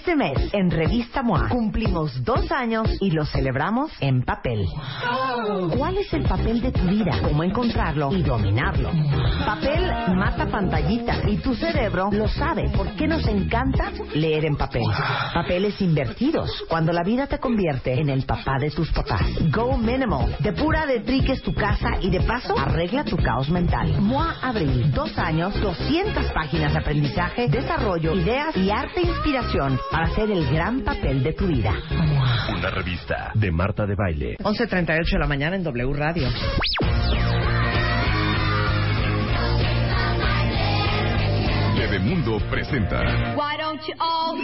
Este mes, en Revista MOA, cumplimos dos años y lo celebramos en papel. ¿Cuál es el papel de tu vida? ¿Cómo encontrarlo y dominarlo? Papel mata pantallitas y tu cerebro lo sabe. ¿Por qué nos encanta leer en papel? Papeles invertidos, cuando la vida te convierte en el papá de tus papás. Go Minimal. Depura de triques tu casa y de paso arregla tu caos mental. MOA Abril. Dos años, 200 páginas de aprendizaje, desarrollo, ideas y arte e inspiración para hacer el gran papel de tu vida. Una revista de Marta de Baile. 11.38 de la mañana en W Radio. Bebemundo presenta Why don't you all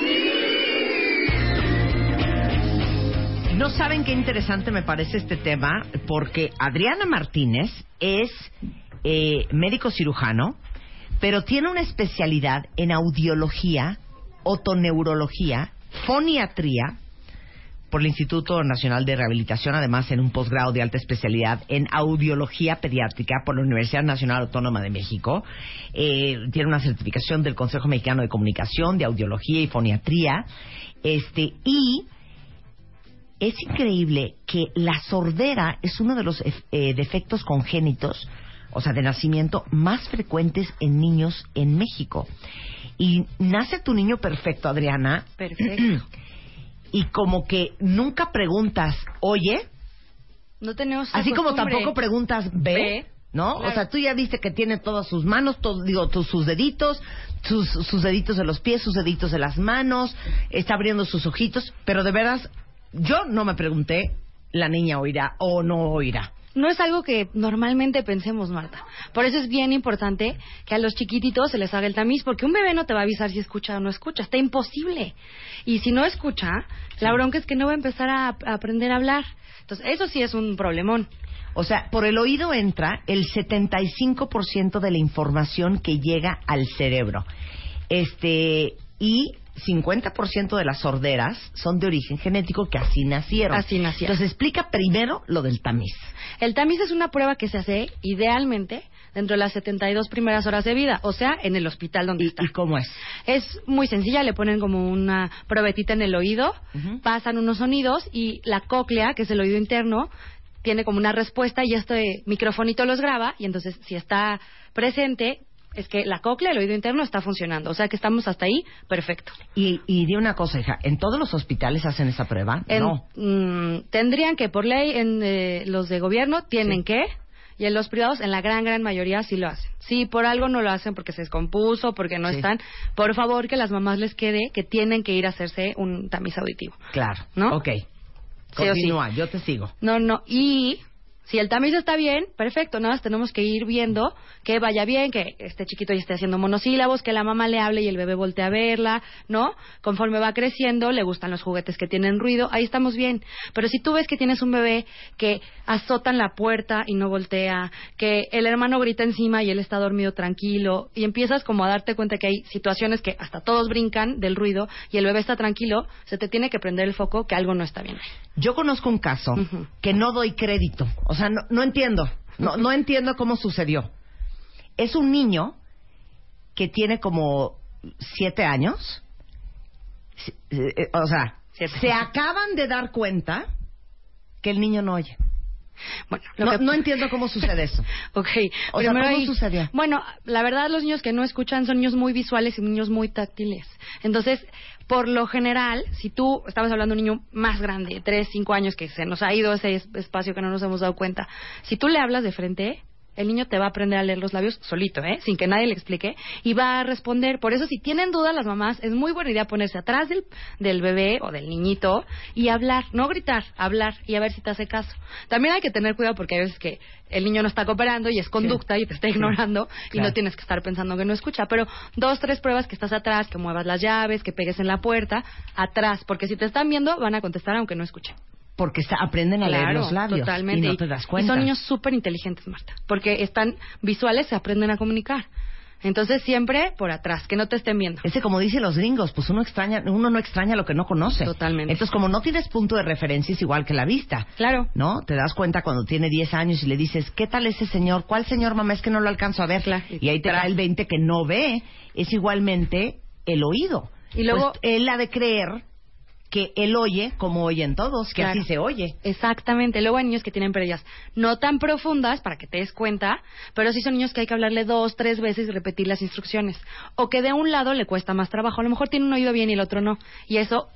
No saben qué interesante me parece este tema porque Adriana Martínez es eh, médico cirujano, pero tiene una especialidad en audiología, otoneurología, foniatría por el Instituto Nacional de Rehabilitación, además en un posgrado de alta especialidad en audiología pediátrica por la Universidad Nacional Autónoma de México. Eh, tiene una certificación del Consejo Mexicano de Comunicación de audiología y foniatría. Este y es increíble que la sordera es uno de los eh, defectos congénitos, o sea, de nacimiento más frecuentes en niños en México. Y nace tu niño perfecto, Adriana. Perfecto. Y como que nunca preguntas, oye, No tenemos así como tampoco preguntas, ve. Ve. ¿No? Claro. O sea, tú ya viste que tiene todas sus manos, todo, digo, sus deditos, sus, sus deditos de los pies, sus deditos de las manos, está abriendo sus ojitos, pero de veras, yo no me pregunté, la niña oirá o no oirá. No es algo que normalmente pensemos, Marta. Por eso es bien importante que a los chiquititos se les haga el tamiz, porque un bebé no te va a avisar si escucha o no escucha. Está imposible. Y si no escucha, la bronca es que no va a empezar a, a aprender a hablar. Entonces, eso sí es un problemón. O sea, por el oído entra el 75% de la información que llega al cerebro. Este, y 50% de las sorderas son de origen genético que así nacieron. Así nacieron. Entonces, explica primero lo del tamiz. El tamiz es una prueba que se hace idealmente dentro de las 72 primeras horas de vida, o sea, en el hospital donde ¿Y, está. y cómo es? Es muy sencilla, le ponen como una probetita en el oído, pasan unos sonidos y la cóclea, que es el oído interno, tiene como una respuesta y este microfonito los graba y entonces si está presente es que la cóclea, el oído interno está funcionando, o sea que estamos hasta ahí, perfecto. Y, y di una cosa, hija, ¿en todos los hospitales hacen esa prueba? En- no. mm, tendrían que, por ley, en eh, los de gobierno tienen Sí. que, y en los privados, en la gran, gran mayoría sí lo hacen. Si por algo no lo hacen porque se descompuso, porque no Sí. están, por favor que las mamás les quede que tienen que ir a hacerse un tamiz auditivo. Claro. ¿No? Ok. Sí sí. Continúa, yo te sigo. No, no, y si el tamiz está bien, perfecto, nada más tenemos que ir viendo que vaya bien, que este chiquito ya esté haciendo monosílabos, que la mamá le hable y el bebé voltee a verla, ¿no? Conforme va creciendo, le gustan los juguetes que tienen ruido, ahí estamos bien. Pero si tú ves que tienes un bebé que azotan la puerta y no voltea, que el hermano grita encima y él está dormido tranquilo, y empiezas como a darte cuenta que hay situaciones que hasta todos brincan del ruido y el bebé está tranquilo, se te tiene que prender el foco que algo no está bien. Yo conozco un caso que no doy crédito. O sea, no, no entiendo. No, no entiendo cómo sucedió. Es un niño que tiene como siete años. Eh, eh, O sea, Siete. se acaban de dar cuenta que el niño no oye. Bueno, No, que- no entiendo cómo sucede eso. Ok. O sea, ¿cómo ahí- sucedió? Bueno, la verdad los niños que no escuchan son niños muy visuales y niños muy táctiles. Entonces, por lo general, si tú, estamos hablando de un niño más grande, 3, 5 años, que se nos ha ido ese es- espacio que no nos hemos dado cuenta, si tú le hablas de frente, el niño te va a aprender a leer los labios solito, ¿eh? Sin que nadie le explique, y va a responder. Por eso, si tienen dudas las mamás, es muy buena idea ponerse atrás del, del bebé o del niñito y hablar, no gritar, hablar y a ver si te hace caso. También hay que tener cuidado porque hay veces que el niño no está cooperando y es conducta y te está ignorando y claro. no tienes que estar pensando que no escucha. Pero dos, tres pruebas que estás atrás, que muevas las llaves, que pegues en la puerta, atrás, porque si te están viendo van a contestar aunque no escuchen. Porque sa- aprenden a leer los labios. Totalmente. Y no te das cuenta. Y son niños súper inteligentes, Marta, porque están visuales, se aprenden a comunicar. Entonces siempre por atrás, que no te estén viendo. Ese, como dicen los gringos, pues uno extraña, uno no extraña lo que no conoce. Totalmente. Entonces, como no tienes punto de referencia, es igual que la vista. Claro. ¿No? Te das cuenta cuando tiene 10 años y le dices, ¿qué tal ese señor? ¿Cuál señor, mamá? Es que no lo alcanzo a ver. Claro. Y ahí te da el 20 que no ve. Es igualmente el oído. Y luego- pues él ha de creer que él oye como oyen todos, que Claro. así se oye. Exactamente. Luego hay niños que tienen pérdidas no tan profundas para que te des cuenta, pero sí son niños que hay que hablarle dos, tres veces y repetir las instrucciones. O que de un lado le cuesta más trabajo. A lo mejor tiene un oído bien y el otro no. Y eso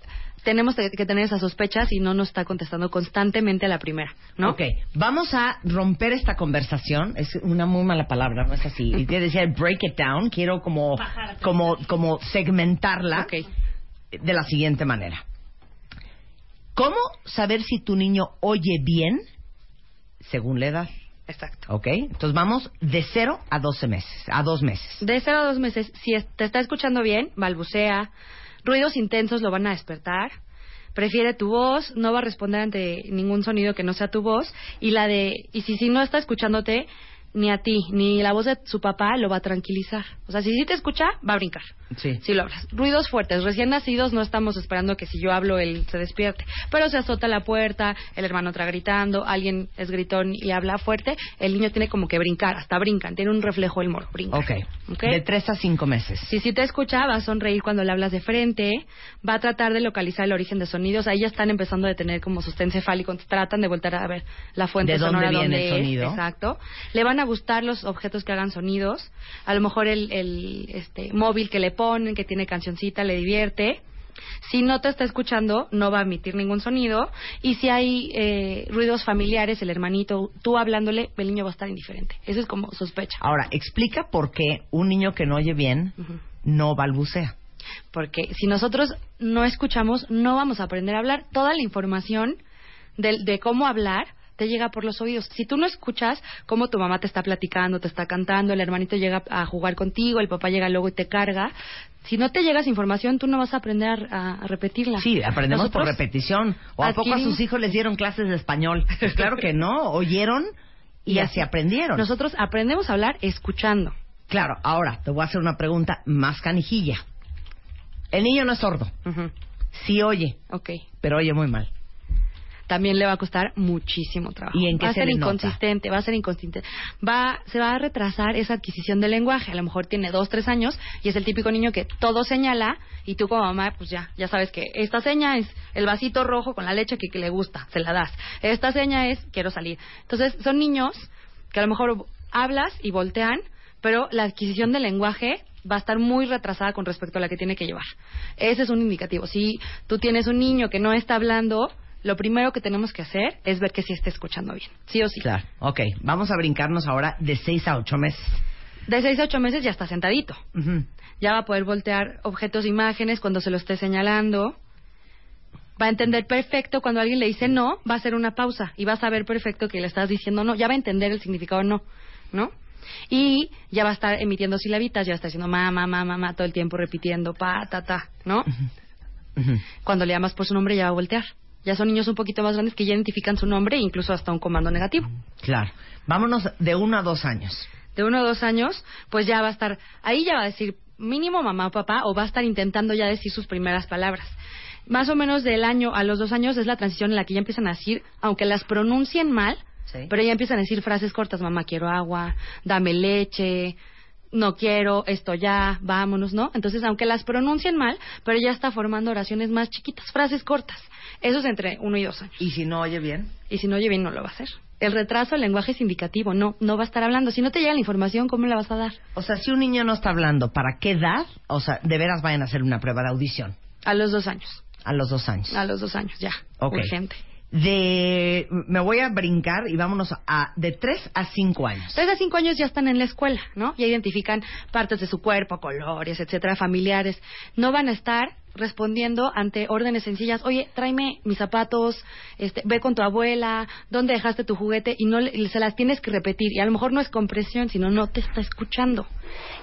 tenemos que tener esas sospechas y no nos está contestando constantemente a la primera, ¿no? Ok, vamos a romper esta conversación. Es una muy mala palabra, no es así. Y decir break it down. Quiero como, como, como segmentarla de la siguiente manera. ¿Cómo saber si tu niño oye bien según la edad? Exacto. ¿Ok? Entonces vamos de 0 a 12 meses, a dos meses. De cero a dos meses, si te está escuchando bien, balbucea, ruidos intensos lo van a despertar, prefiere tu voz, no va a responder ante ningún sonido que no sea tu voz, y la de, y si, si no está escuchándote, ni a ti, ni la voz de su papá lo va a tranquilizar. O sea, si sí te escucha, va a brincar. Sí. Si lo hablas. Ruidos fuertes. Recién nacidos no estamos esperando que si yo hablo él se despierte. Pero se azota la puerta, el hermano está gritando, alguien es gritón y habla fuerte, el niño tiene como que brincar, hasta brincan, tiene un reflejo el moro, brinca. Ok. Ok. De 3 a 5 meses. Si sí te escucha, va a sonreír cuando le hablas de frente, va a tratar de localizar el origen de sonidos. Ahí ya están empezando a tener como sostén cefálico, tratan de voltar a ver la fuente ¿De dónde sonora viene dónde el es. sonido? Exacto. Le van a gustar los objetos que hagan sonidos. A lo mejor el, el, este, móvil que le ponen, que tiene cancioncita, le divierte. Si no te está escuchando, no va a emitir ningún sonido. Y si hay eh, ruidos familiares, el hermanito, tú hablándole, el niño va a estar indiferente. Eso es como sospecha. Ahora, explica por qué un niño que no oye bien no balbucea. Porque si nosotros no escuchamos, no vamos a aprender a hablar. Toda la información de, de cómo hablar te llega por los oídos. Si tú no escuchas cómo tu mamá te está platicando, te está cantando, el hermanito llega a jugar contigo, el papá llega luego y te carga, si no te llega esa información, tú no vas a aprender a, a repetirla. Sí, aprendemos por repetición. ¿O a poco a sus hijos les dieron clases de español? Pues claro que no, oyeron y, así aprendieron. Nosotros aprendemos a hablar escuchando. Claro, ahora te voy a hacer una pregunta más canijilla. El niño no es sordo, sí oye, Ok. pero oye muy mal. También le va a costar muchísimo trabajo. ¿Y en qué va a se ser nota? inconsistente, va a ser inconsistente. Va, se va a retrasar esa adquisición del lenguaje. A lo mejor tiene dos, tres años y es el típico niño que todo señala y tú como mamá, pues ya, ya sabes que esta seña es el vasito rojo con la leche que, que le gusta, se la das. Esta seña es quiero salir. Entonces son niños que a lo mejor hablas y voltean, pero la adquisición del lenguaje va a estar muy retrasada con respecto a la que tiene que llevar. Ese es un indicativo. Si tú tienes un niño que no está hablando, lo primero que tenemos que hacer es ver que sí esté escuchando bien, sí o sí. Claro, ok. Vamos a brincarnos ahora de 6 a 8 meses. De 6 a 8 meses ya está sentadito. Ujú. Ya va a poder voltear objetos, imágenes cuando se lo esté señalando. Va a entender perfecto cuando alguien le dice no, va a hacer una pausa y va a saber perfecto que le estás diciendo no. Ya va a entender el significado no, ¿no? Y ya va a estar emitiendo silabitas, ya va a estar diciendo mamá, mamá, mamá, todo el tiempo repitiendo pa, ta, ta, ¿no? Cuando le llamas por su nombre ya va a voltear. Ya son niños un poquito más grandes que ya identifican su nombre e incluso hasta un comando negativo. Claro. Vámonos de 1 a 2 años. de uno o dos años, pues ya va a estar, ahí ya va a decir mínimo mamá o papá, o va a estar intentando ya decir sus primeras palabras. Más o menos del año a los dos años es la transición en la que ya empiezan a decir, aunque las pronuncien mal, Sí. pero ya empiezan a decir frases cortas, mamá quiero agua, dame leche, no quiero, esto ya, vámonos, ¿no? Entonces, aunque las pronuncien mal, pero ya está formando oraciones más chiquitas, frases cortas. Eso es entre uno y dos años. ¿Y si no oye bien? Y si no oye bien, no lo va a hacer. El retraso del lenguaje es indicativo, no, no va a estar hablando. Si no te llega la información, ¿cómo la vas a dar? O sea, si un niño no está hablando, ¿para qué edad? O sea, de veras vayan a hacer una prueba de audición A los dos años. a los dos años. A los dos años, ya. Ok. Urgente. De, me voy a brincar y vámonos a de 3 a 5 años. Tres a cinco años ya están en la escuela, ¿no? Ya identifican partes de su cuerpo, colores, etcétera, familiares. No van a estar respondiendo ante órdenes sencillas. Oye, tráeme mis zapatos, este, ve con tu abuela, ¿dónde dejaste tu juguete? Y no le- se las tienes que repetir. Y a lo mejor no es compresión, sino no te está escuchando.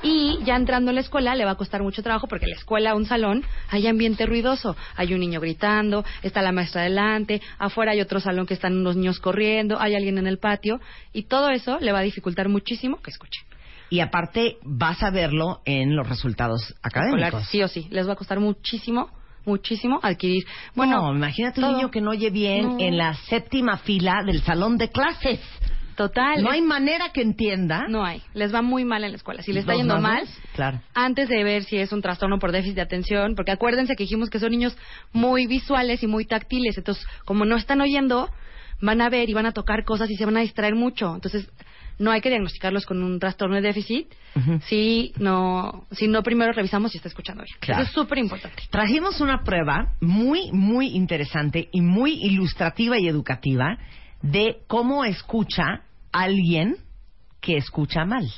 Y ya entrando a la escuela le va a costar mucho trabajo porque la escuela, un salón, hay ambiente ruidoso. Hay un niño gritando, está la maestra delante, afuera hay otro salón que están unos niños corriendo, hay alguien en el patio. Y todo eso le va a dificultar muchísimo que escuche. Y aparte, vas a verlo en los resultados académicos. Sí o sí, les va a costar muchísimo, muchísimo adquirir. Bueno, no, imagínate un niño que no oye bien No. en la séptima fila del salón de clases. Total. No hay manera que entienda. No hay. Les va muy mal en la escuela. Si le está yendo más mal, claro. antes de ver si es un trastorno por déficit de atención, porque acuérdense que dijimos que son niños muy visuales y muy táctiles, entonces como no están oyendo, van a ver y van a tocar cosas y se van a distraer mucho. Entonces, no hay que diagnosticarlos con un trastorno de déficit si no si no primero revisamos si está escuchando bien. Claro. Eso es súper importante. Trajimos una prueba muy, muy interesante y muy ilustrativa y educativa de cómo escucha alguien que escucha mal.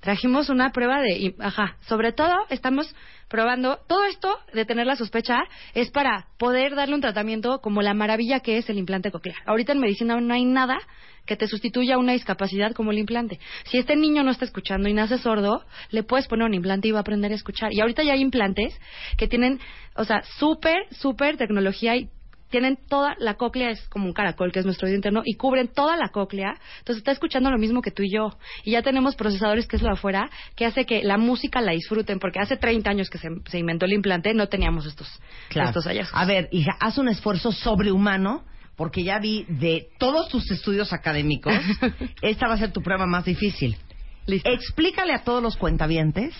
Trajimos una prueba de, ajá, sobre todo estamos probando, todo esto de tener la sospecha es para poder darle un tratamiento como la maravilla que es el implante coclear. Ahorita en medicina no hay nada que te sustituya una discapacidad como el implante. Si este niño no está escuchando y nace sordo, le puedes poner un implante y va a aprender a escuchar. Y ahorita ya hay implantes que tienen, o sea, súper, súper tecnología y tienen toda la cóclea es como un caracol que es nuestro oído interno y cubren toda la cóclea entonces está escuchando lo mismo que tú y yo. Y ya tenemos procesadores que es lo de afuera que hace que la música la disfruten porque hace 30 años que se, se inventó el implante no teníamos estos estos hallazgos. A ver, hija, haz un esfuerzo sobrehumano porque ya vi de todos tus estudios académicos, esta va a ser tu prueba más difícil. listo. Explícale a todos los cuentavientes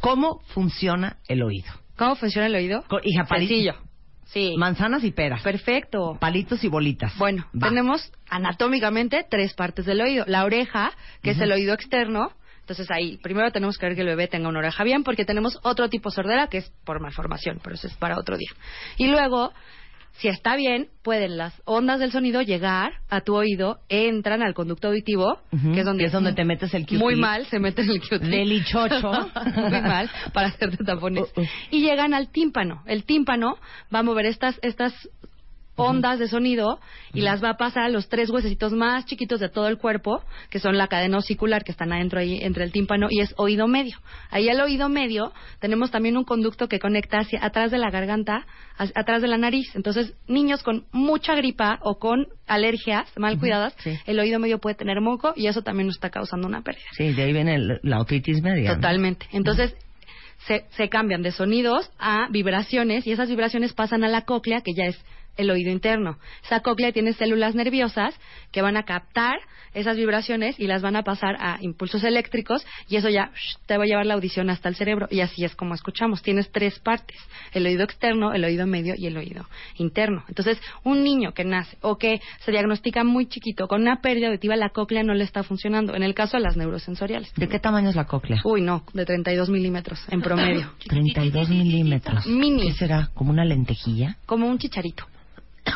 cómo funciona el oído. cómo funciona el oído hija, sencillo sí Manzanas y peras. perfecto Palitos y bolitas. Bueno, Va. tenemos anatómicamente tres partes del oído. La oreja, que es el oído externo. Entonces ahí, primero tenemos que ver que el bebé tenga una oreja bien, porque tenemos otro tipo de sordera que es por malformación, pero eso es para otro día. Y luego, si está bien, pueden las ondas del sonido llegar a tu oído, entran al conducto auditivo, que es donde, que es donde te metes el Q-tip. Muy mal, se mete el Q-tip. Delichocho. muy mal, para hacerte tapones. Uh, uh. Y llegan al tímpano. El tímpano va a mover estas, estas ondas de sonido y las va a pasar a los tres huesecitos más chiquitos de todo el cuerpo, que son la cadena osicular que están adentro ahí entre el tímpano y es oído medio. Ahí al oído medio tenemos también un conducto que conecta hacia atrás de la garganta, a- atrás de la nariz. Entonces, niños con mucha gripa o con alergias mal cuidadas, sí. el oído medio puede tener moco y eso también nos está causando una pérdida. Sí, de ahí viene el- la otitis media. ¿no? Totalmente. Entonces, se, se cambian de sonidos a vibraciones y esas vibraciones pasan a la cóclea, que ya es el oído interno. Esa cóclea tiene células nerviosas que van a captar esas vibraciones y las van a pasar a impulsos eléctricos y eso ya shh, te va a llevar la audición hasta el cerebro y así es como escuchamos. Tienes tres partes, el oído externo, el oído medio y el oído interno. Entonces, un niño que nace o que se diagnostica muy chiquito con una pérdida auditiva, la cóclea no le está funcionando. En el caso de las neurosensoriales. ¿De qué tamaño es la cóclea? Uy, no, de 32 milímetros en promedio. 32 milímetros. Mini. ¿Qué será? ¿Como una lentejilla? Como un chicharito.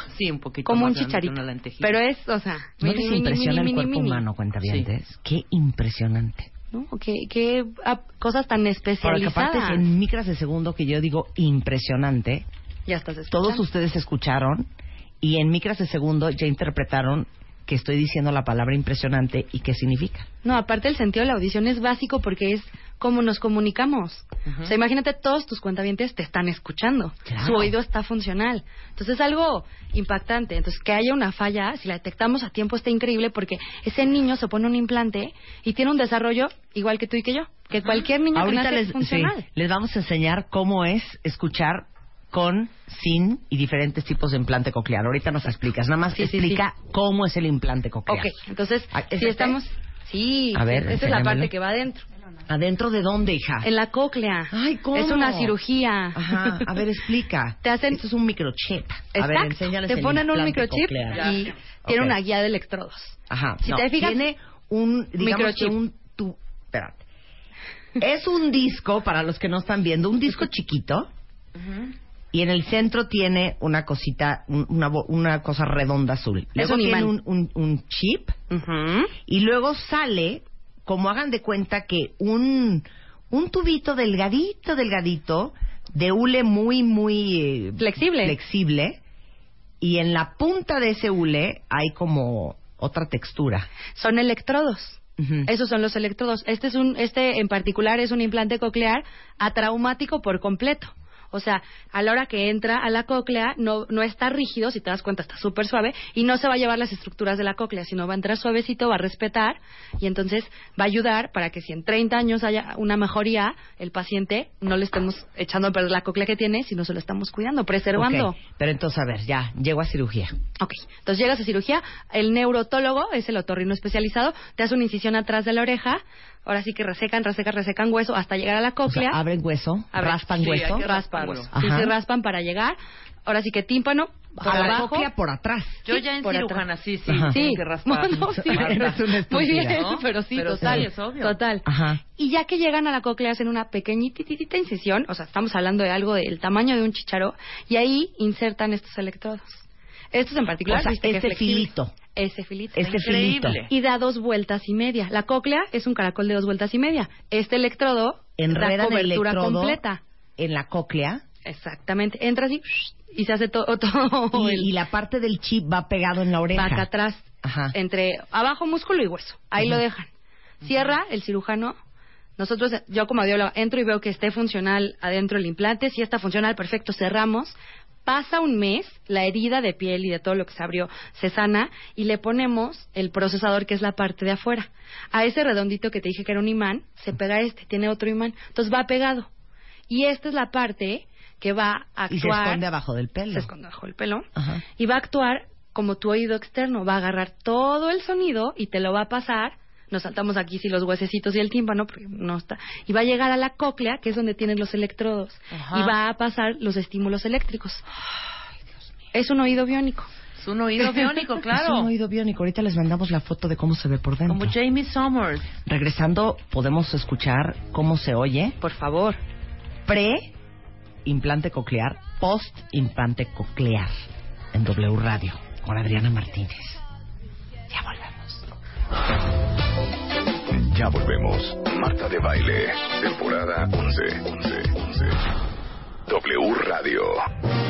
Sí, un poquito Como un chicharito. Pero es, o sea, ¿No mini, les mini, impresiona mini, el cuerpo humano, cuentavientes? Qué impresionante. ¿No? Qué, qué ah, cosas tan Porque especializadas. aparte en micras de segundo que yo digo impresionante, Ya estás escuchando. todos ustedes escucharon y en micras de segundo ya interpretaron que estoy diciendo la palabra impresionante y qué significa. No, aparte el sentido de la audición es básico porque es como nos comunicamos. O sea, imagínate, todos tus cuentavientes te están escuchando. Claro. Su oído está funcional. Entonces es algo impactante. Entonces, que haya una falla, si la detectamos a tiempo, está increíble porque ese niño se pone un implante y tiene un desarrollo igual que tú y que yo. Que cualquier niño que Ahorita nace les, es funcional. sí, les vamos a enseñar cómo es escuchar con, sin y diferentes tipos de implante coclear. Ahorita nos explicas. Nada más Sí, sí, explica cómo es el implante coclear. Ok, entonces, Ah, ¿es si este? estamos... Sí, A ver, esa es la parte que va adentro. ¿Adentro de dónde, hija? En la cóclea. Ay, ¿cómo? Es una cirugía. Ajá, a ver, explica. Te hacen- Esto es un microchip. A ver, enséñales Te el ponen un microchip coclear. y tiene una guía de electrodos. Ajá. Si no, te fijas- tiene un, digamos Microchip. que un, tu, espérate. Es un disco, para los que no están viendo, un disco chiquito. Y en el centro tiene una cosita, un- una, bo- una cosa redonda azul. Luego un tiene un, un, un chip. Y luego sale, como hagan de cuenta que un, un tubito delgadito, delgadito, de hule muy, muy eh, Flexible. flexible. Y en la punta de ese hule hay como otra textura. Son electrodos. Esos son los electrodos. Este es un, este en particular es un implante coclear atraumático por completo. O sea, a la hora que entra a la cóclea no, no está rígido, si te das cuenta está súper suave, y no se va a llevar las estructuras de la cóclea, sino va a entrar suavecito, va a respetar, y entonces va a ayudar para que si en 30 años haya una mejoría, el paciente no le estemos echando a perder la cóclea que tiene, sino se lo estamos cuidando, preservando. Pero entonces, a ver, ya, llego a cirugía. Ok, entonces llegas a cirugía, el neurotólogo, es el otorrino especializado, te hace una incisión atrás de la oreja, ahora sí que resecan, resecan, resecan hueso hasta llegar a la O cóclea. sea, abren hueso, raspan sí, hueso. raspan hueso. Sí, sí, raspan para llegar. Ahora sí que tímpano, por a la abajo. cóclea por atrás. Yo ya en por atrás. cirujana, sí, sí, Ajá. Sí, que raspar. no, no, sí. Eres una Muy bien, ¿no? pero sí, Pero total. sí, es obvio. Total. Ajá. Y ya que llegan a la cóclea hacen una pequeñitita incisión, o sea, estamos hablando de algo del tamaño de un chicharo, y ahí insertan estos electrodos. Estos en particular, O sea, que este filito. Ese filito. Este Increíble. filito. Y da dos vueltas y media. La cóclea es un caracol de dos vueltas y media. Este electrodo da Enredan el cobertura electrodo completa. en la cóclea Exactamente. Entra así y se hace to- todo y, el- y la parte del chip va pegado en la oreja. va acá atrás, Ajá. entre abajo músculo y hueso. Ahí lo dejan. Cierra el cirujano. Nosotros, yo como audióloga, entro y veo que esté funcional adentro el implante. Si está funcional, perfecto, cerramos. Pasa un mes, la herida de piel y de todo lo que se abrió se sana y le ponemos el procesador que es la parte de afuera. A ese redondito que te dije que era un imán, se pega este, tiene otro imán. Entonces va pegado. Y esta es la parte que va a Y se actuar esconde abajo del pelo. se esconde bajo el pelo Ajá. y va a actuar como tu oído externo, va a agarrar todo el sonido y te lo va a pasar. Nos saltamos aquí sí los huesecitos y el tímpano porque no está y va a llegar a la cóclea que es donde tienen los electrodos Ajá. y va a pasar los estímulos eléctricos. Es un oído biónico. Es un oído biónico, Es claro. un oído biónico. Ahorita les mandamos la foto de cómo se ve por dentro. Como Jamie Summers. Regresando, podemos escuchar cómo se oye Por favor. pre-implante coclear, post-implante coclear en W Radio con Adriana Martínez. Volvemos. Marta de Baile. Temporada 11. 11. 11. W Radio.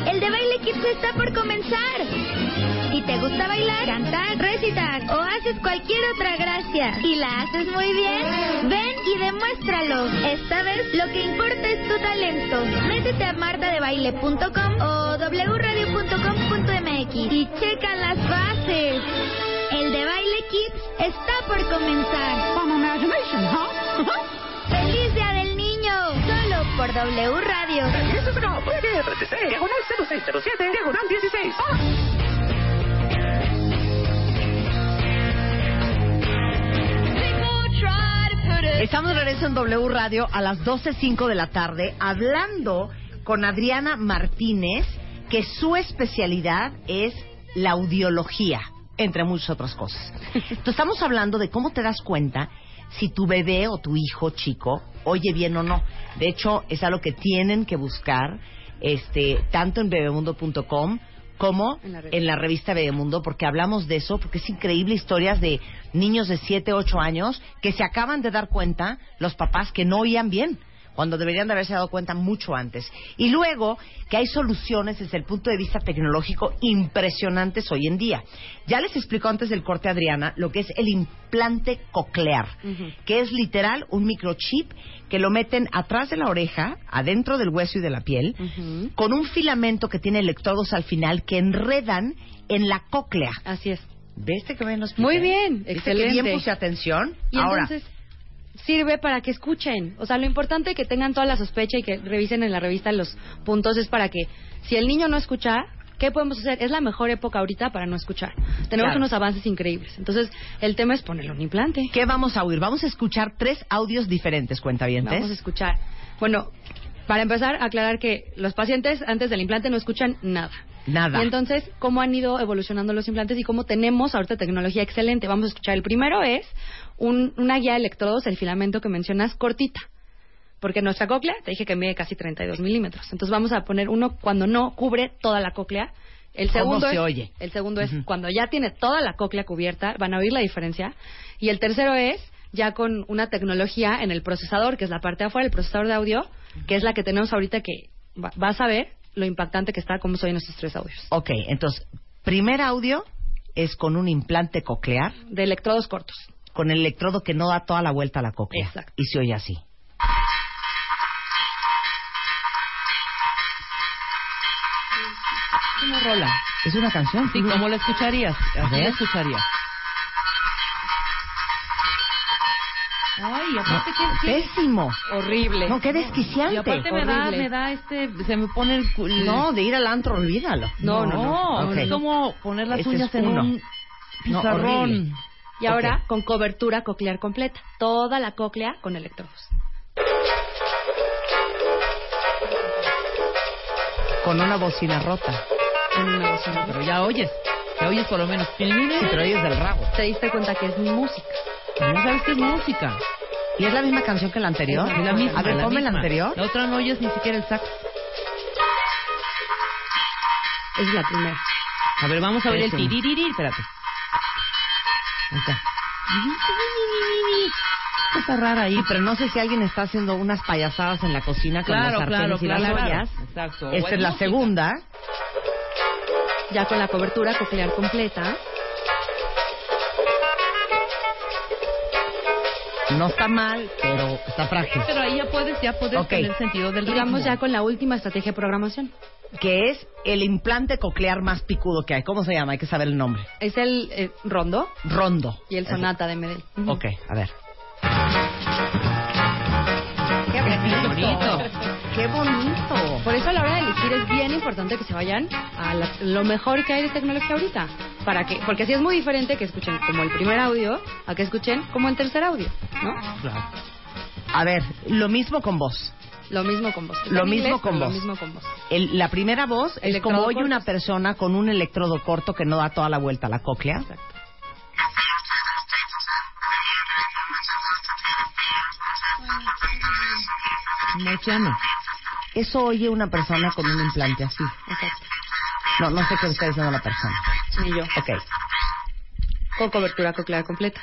El de Baile Kids está por comenzar. Si te gusta bailar, cantar, recitar o haces cualquier otra gracia y la haces muy bien, ven y demuéstralo. Esta vez lo que importa es tu talento. Métete a martadebaile.com o wradio.com.mx y checa las bases. El de Baile Kids está por comenzar. ¡Feliz Día del Niño! Solo por W Radio. Estamos de regreso en W Radio a las 12.05 de la tarde hablando con Adriana Martínez, que su especialidad es la audiología, entre muchas otras cosas. Entonces estamos hablando de cómo te das cuenta si tu bebé o tu hijo chico oye bien o no. De hecho, es algo que tienen que buscar este, tanto en bebemundo.com como En la en la revista Bebemundo, porque hablamos de eso, porque es increíble historias de niños de 7, 8 años que se acaban de dar cuenta, los papás, que no oían bien, cuando deberían de haberse dado cuenta mucho antes. Y luego que hay soluciones desde el punto de vista tecnológico impresionantes hoy en día. Ya les explicó antes del corte Adriana lo que es el implante coclear, que es literal un microchip que lo meten atrás de la oreja, adentro del hueso y de la piel, con un filamento que tiene electrodos al final que enredan en la cóclea. Así es. ¿Viste que bien? Muy bien, ¿Viste excelente. que bien puse atención? Y Ahora, entonces sirve para que escuchen. O sea, lo importante que tengan toda la sospecha y que revisen en la revista los puntos es para que si el niño no escucha, ¿qué podemos hacer? Es la mejor época ahorita para no escuchar. Tenemos Claro. unos avances increíbles. Entonces, el tema es ponerle un implante. ¿qué vamos a oír? Vamos a escuchar tres audios diferentes, cuentavientes. Vamos a escuchar. Bueno, para empezar, aclarar que los pacientes antes del implante no escuchan nada. Nada. Y entonces, ¿cómo han ido evolucionando los implantes y cómo tenemos ahorita tecnología excelente? Vamos a escuchar. El primero es un- una guía de electrodos, el filamento que mencionas, cortita. Porque nuestra cóclea, te dije que mide casi 32 milímetros. Entonces vamos a poner uno cuando no cubre toda la cóclea. El ¿Cómo segundo se es, oye? El segundo es cuando ya tiene toda la cóclea cubierta, van a oír la diferencia. Y el tercero es ya con una tecnología en el procesador, que es la parte de afuera, el procesador de audio, que es la que tenemos ahorita que va- vas a ver lo impactante que está cómo se oyen estos tres audios. Ok, entonces, primer audio es con un implante coclear, De electrodos cortos. Con el electrodo que no da toda la vuelta a la cóclea. Exacto. Y se oye así. Es una rola. Es una canción. Sí, ¿cómo la escucharías? Ver. la escucharías. Ay, aparte que... que- Pésimo. Horrible. No, qué Y desquiciante. aparte me da, Horrible. me da este... Se me pone el... cu- el- No, de ir al antro, olvídalo. No, no, no. Ok. Es como poner las Ese uñas es en uno. un No, pizarrón. Y ahora con cobertura coclear completa. Toda la cóclea con electrodos. Con una bocina rota. En una bocina. Pero ya oyes. Ya oyes por lo menos. Sí, pero oyes del rabo. Te diste cuenta que es música. Pero no sabes qué es música. ¿Y es la misma canción que la anterior? Es la misma. A ver, la ponme la anterior. La otra no oyes ni siquiera el sax. Es la primera. A ver, vamos a ver el Pésimo. tiririri. Espérate. Ahí está. Está rara ahí. Pero no sé si alguien está haciendo unas payasadas en la cocina con Claro, los sartenes claro, y las claro. ollas. Exacto. Esta es la música. segunda. Ya con la cobertura coclear completa. No está mal, pero está frágil. Pero ahí ya puedes, ya puedes Ok. tener sentido del Y vamos ya con la última estrategia de programación. Que es el implante coclear más picudo que hay. ¿Cómo se llama? Hay que saber el nombre. Es el eh, rondo Rondo. y el sonata de Medel. Ujú. Ok, a ver. Qué bonito. ¡Qué bonito! Por eso a la hora de elegir es bien importante que se vayan a la- lo mejor que hay de tecnología ahorita. Para que, porque así es muy diferente que escuchen como el primer audio a que escuchen como el tercer audio, ¿no? Claro. A ver, lo mismo con voz. Lo mismo con voz. Lo mismo inglés, con voz. Lo mismo con voz. El- la primera voz es como oye una persona con un electrodo corto que no da toda la vuelta a la cóclea. Exacto. Marciano. Eso oye una persona con un implante así. Exacto. No, no sé qué está diciendo la persona. Ni yo. Ok. Con cobertura coclear completa.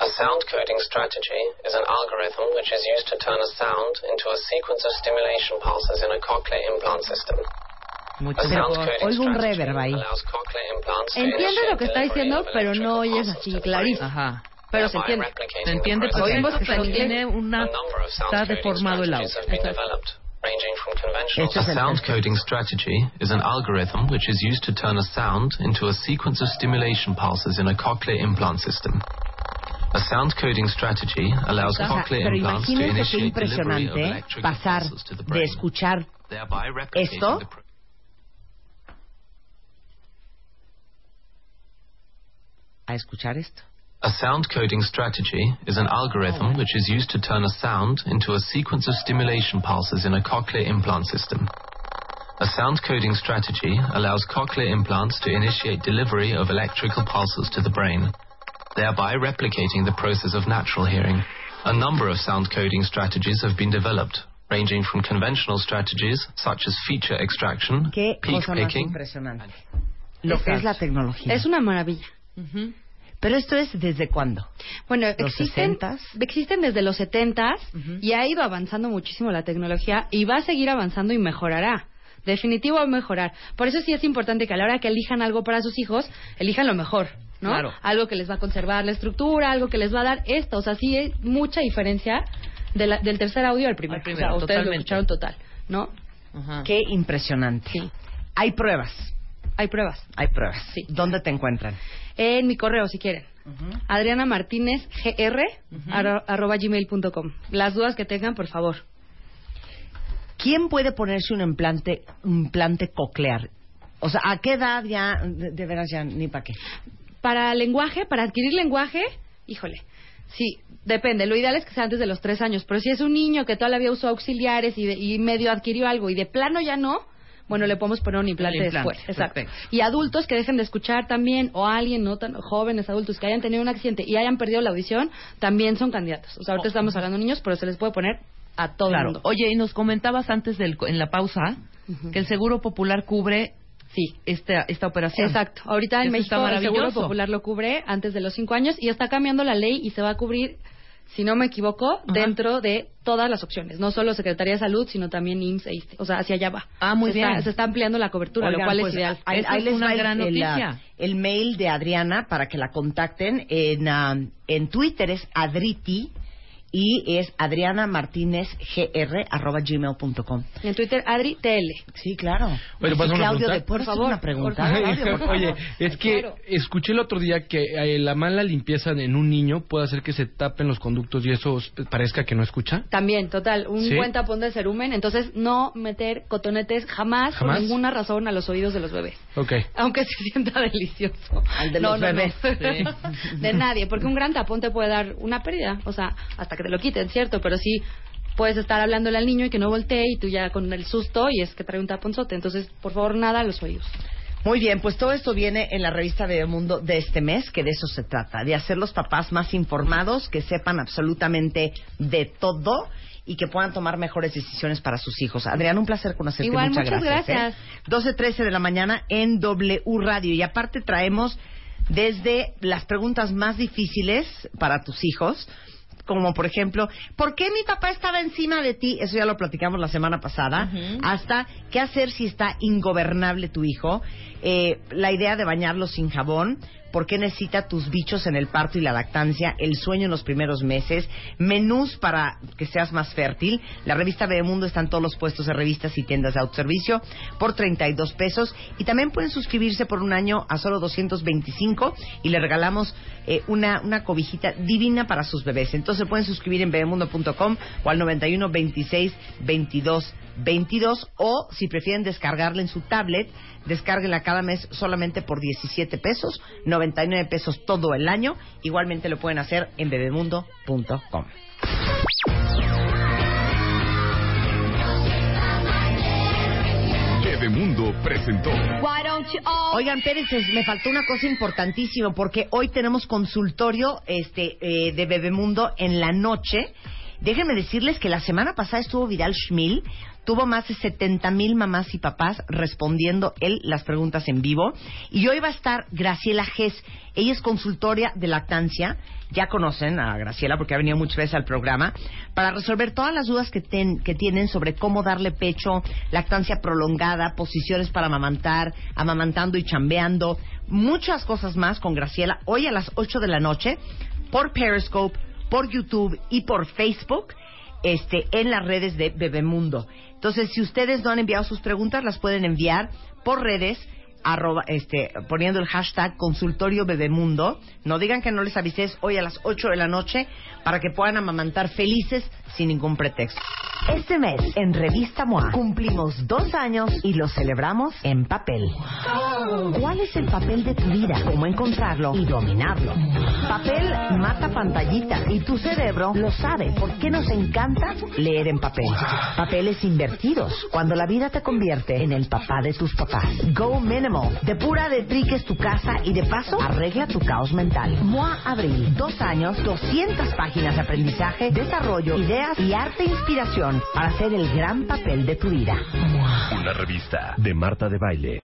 A sound coding strategy is an algorithm which is used to turn a sound into a sequence of stimulation pulses in a cochlear implant system. Mucho A sound Oigo un strategy reverb ahí. allows cochlear implants to Entiendes initiate lo que está diciendo, pero no oyes así to the clarito. brain, Ajá. Pero se thereby entiende. replicating Se entiende, pero Oímos que tiene una... A number of sound Está deformado el audio. strategies have ranging from conventional Este sound coding strategy is an algorithm which is used to turn a sound into a sequence of stimulation pulses in a cochlear implant system. A sound coding strategy allows O sea, cochlear pero implants to imagínense qué initiate delivery of impresionante ¿eh? electrical pasar to de escuchar esto a escuchar esto. A sound coding strategy is an algorithm which is used to turn a sound into a sequence of stimulation pulses in a cochlear implant system. A sound coding strategy allows cochlear implants to initiate delivery of electrical pulses to the brain, thereby replicating the process of natural hearing. A number of sound coding strategies have been developed, ranging from conventional strategies such as feature extraction, Qué peak cosa más picking, impresionante. Lo que es la tecnología. Es una maravilla. Ujú. Pero esto es desde cuándo? Bueno, ¿Los existen, 60s? existen desde los 70 y ha ido avanzando muchísimo la tecnología y va a seguir avanzando y mejorará. Definitivo va a mejorar. Por eso sí es importante que a la hora que elijan algo para sus hijos, elijan lo mejor, ¿no? Claro. Algo que les va a conservar la estructura, algo que les va a dar esto. O sea, sí hay mucha diferencia de la- del tercer audio al primero. Al primero, o sea, ustedes lo escucharon total, ¿no? Ajá. Qué impresionante. Sí. Hay pruebas. Hay pruebas. Hay pruebas. Sí. ¿Dónde te encuentran? En mi correo, si quieren. Adriana Martínez GR arro- arroba gmail.com. Las dudas que tengan, por favor. ¿Quién puede ponerse un implante, implante coclear? O sea, ¿a qué edad ya, de, de veras ya, ni para qué? Para lenguaje, para adquirir lenguaje, híjole, sí, depende. Lo ideal es que sea antes de los tres años. Pero si es un niño que todavía usó auxiliares y, de- y medio adquirió algo y de plano ya no, bueno, le podemos poner un implante, después. Exacto. perfecto. Y adultos que dejen de escuchar también, o alguien, no tan jóvenes adultos que hayan tenido un accidente y hayan perdido la audición, también son candidatos. O sea, ahorita estamos hablando de niños, pero se les puede poner a todo el mundo. Oye, y nos comentabas antes del, en la pausa que el Seguro Popular cubre Sí. esta, esta operación. Exacto. Ahorita en Eso México el Seguro. Popular lo cubre antes de los cinco años y está cambiando la ley y se va a cubrir, si no me equivoco, dentro de todas las opciones. No solo Secretaría de Salud, sino también IMSS e ISSSTE. O sea, hacia allá va. Ah, muy se bien. Está, se está ampliando la cobertura, Oigan, lo cual pues, es ideal. Ahí, ahí es les una gran el, noticia. ah, el mail de Adriana para que la contacten. En, ah, en Twitter es Adriti y es adrianamartinezgr.gmail.com. Y en Twitter, Adri TL. Sí, claro. Oye, ¿puedo hacer una Claudio, pregunta? ¿de por favor, una pregunta? por favor. Claudio, por Oye, es que Claro. escuché el otro día que eh, la mala limpieza en un niño puede hacer que se tapen los conductos y eso eh, parezca que no escucha. También, total, un ¿Sí? buen tapón de cerumen. Entonces, no meter cotonetes jamás, ¿Jamás? por ninguna razón a los oídos de los bebés. Ok. Aunque se sienta delicioso. Al de No, los no, no. bebés. De nadie, porque un gran tapón te puede dar una pérdida. O sea, hasta que te lo quiten, ¿cierto? Pero sí puedes estar hablándole al niño y que no voltee y tú ya con el susto y es que trae un taponzote. Entonces, por favor, nada a los oídos. Muy bien, pues todo esto viene en la revista Bebemundo de este mes, que de eso se trata, de hacer los papás más informados, que sepan absolutamente de todo y que puedan tomar mejores decisiones para sus hijos. Adrián, un placer conocerte. Igual, muchas, muchas gracias. ¿eh? 12.13 de la mañana en W Radio. Y aparte traemos desde las preguntas más difíciles para tus hijos, como por ejemplo, ¿por qué mi papá estaba encima de ti? Eso ya lo platicamos la semana pasada. Hasta qué hacer si está ingobernable tu hijo. Eh, la idea de bañarlo sin jabón. ¿Por qué necesita tus bichos en el parto y la lactancia? El sueño en los primeros meses. Menús para que seas más fértil. La revista Bebemundo está en todos los puestos de revistas y tiendas de autoservicio por 32 pesos. Y también pueden suscribirse por un año a solo 225 y le regalamos eh, una, una cobijita divina para sus bebés. Entonces pueden suscribir en bebemundo.com o al 91 26 22 22 o si prefieren descargarla en su tablet, descárguenla cada mes solamente por 17 pesos, 99 pesos todo el año. Igualmente lo pueden hacer en bebemundo.com. Bebemundo presentó. Oigan, Pérez, me faltó una cosa importantísima porque hoy tenemos consultorio este eh, de Bebemundo en la noche. Déjenme decirles que la semana pasada estuvo Vidal Schmil, tuvo más de 70 mil mamás y papás respondiendo él las preguntas en vivo. Y hoy va a estar Graciela Gess. Ella es consultoria de lactancia. Ya conocen a Graciela porque ha venido muchas veces al programa para resolver todas las dudas que, ten- que tienen sobre cómo darle pecho, lactancia prolongada, posiciones para amamantar, amamantando y chambeando, muchas cosas más con Graciela hoy a las 8 de la noche por Periscope, por YouTube y por Facebook este, en las redes de Bebemundo. Entonces, si ustedes no han enviado sus preguntas, las pueden enviar por redes, arroba, este, poniendo el hashtag consultorio Bebemundo. No digan que no les avisé es hoy a las 8 de la noche para que puedan amamantar felices sin ningún pretexto. Este mes, en Revista MOA, cumplimos dos años y lo celebramos en papel. ¿Cuál es el papel de tu vida? ¿Cómo encontrarlo y dominarlo? Papel mata pantallitas y tu cerebro lo sabe. ¿Por qué nos encanta leer en papel? Papeles invertidos, cuando la vida te convierte en el papá de tus papás. Go Depura de triques tu casa y de paso arregla tu caos mental. MOA Abril, dos años, 200 páginas de aprendizaje, desarrollo, ideas y arte e inspiración para hacer el gran papel de tu vida. Una revista de Marta de Baile.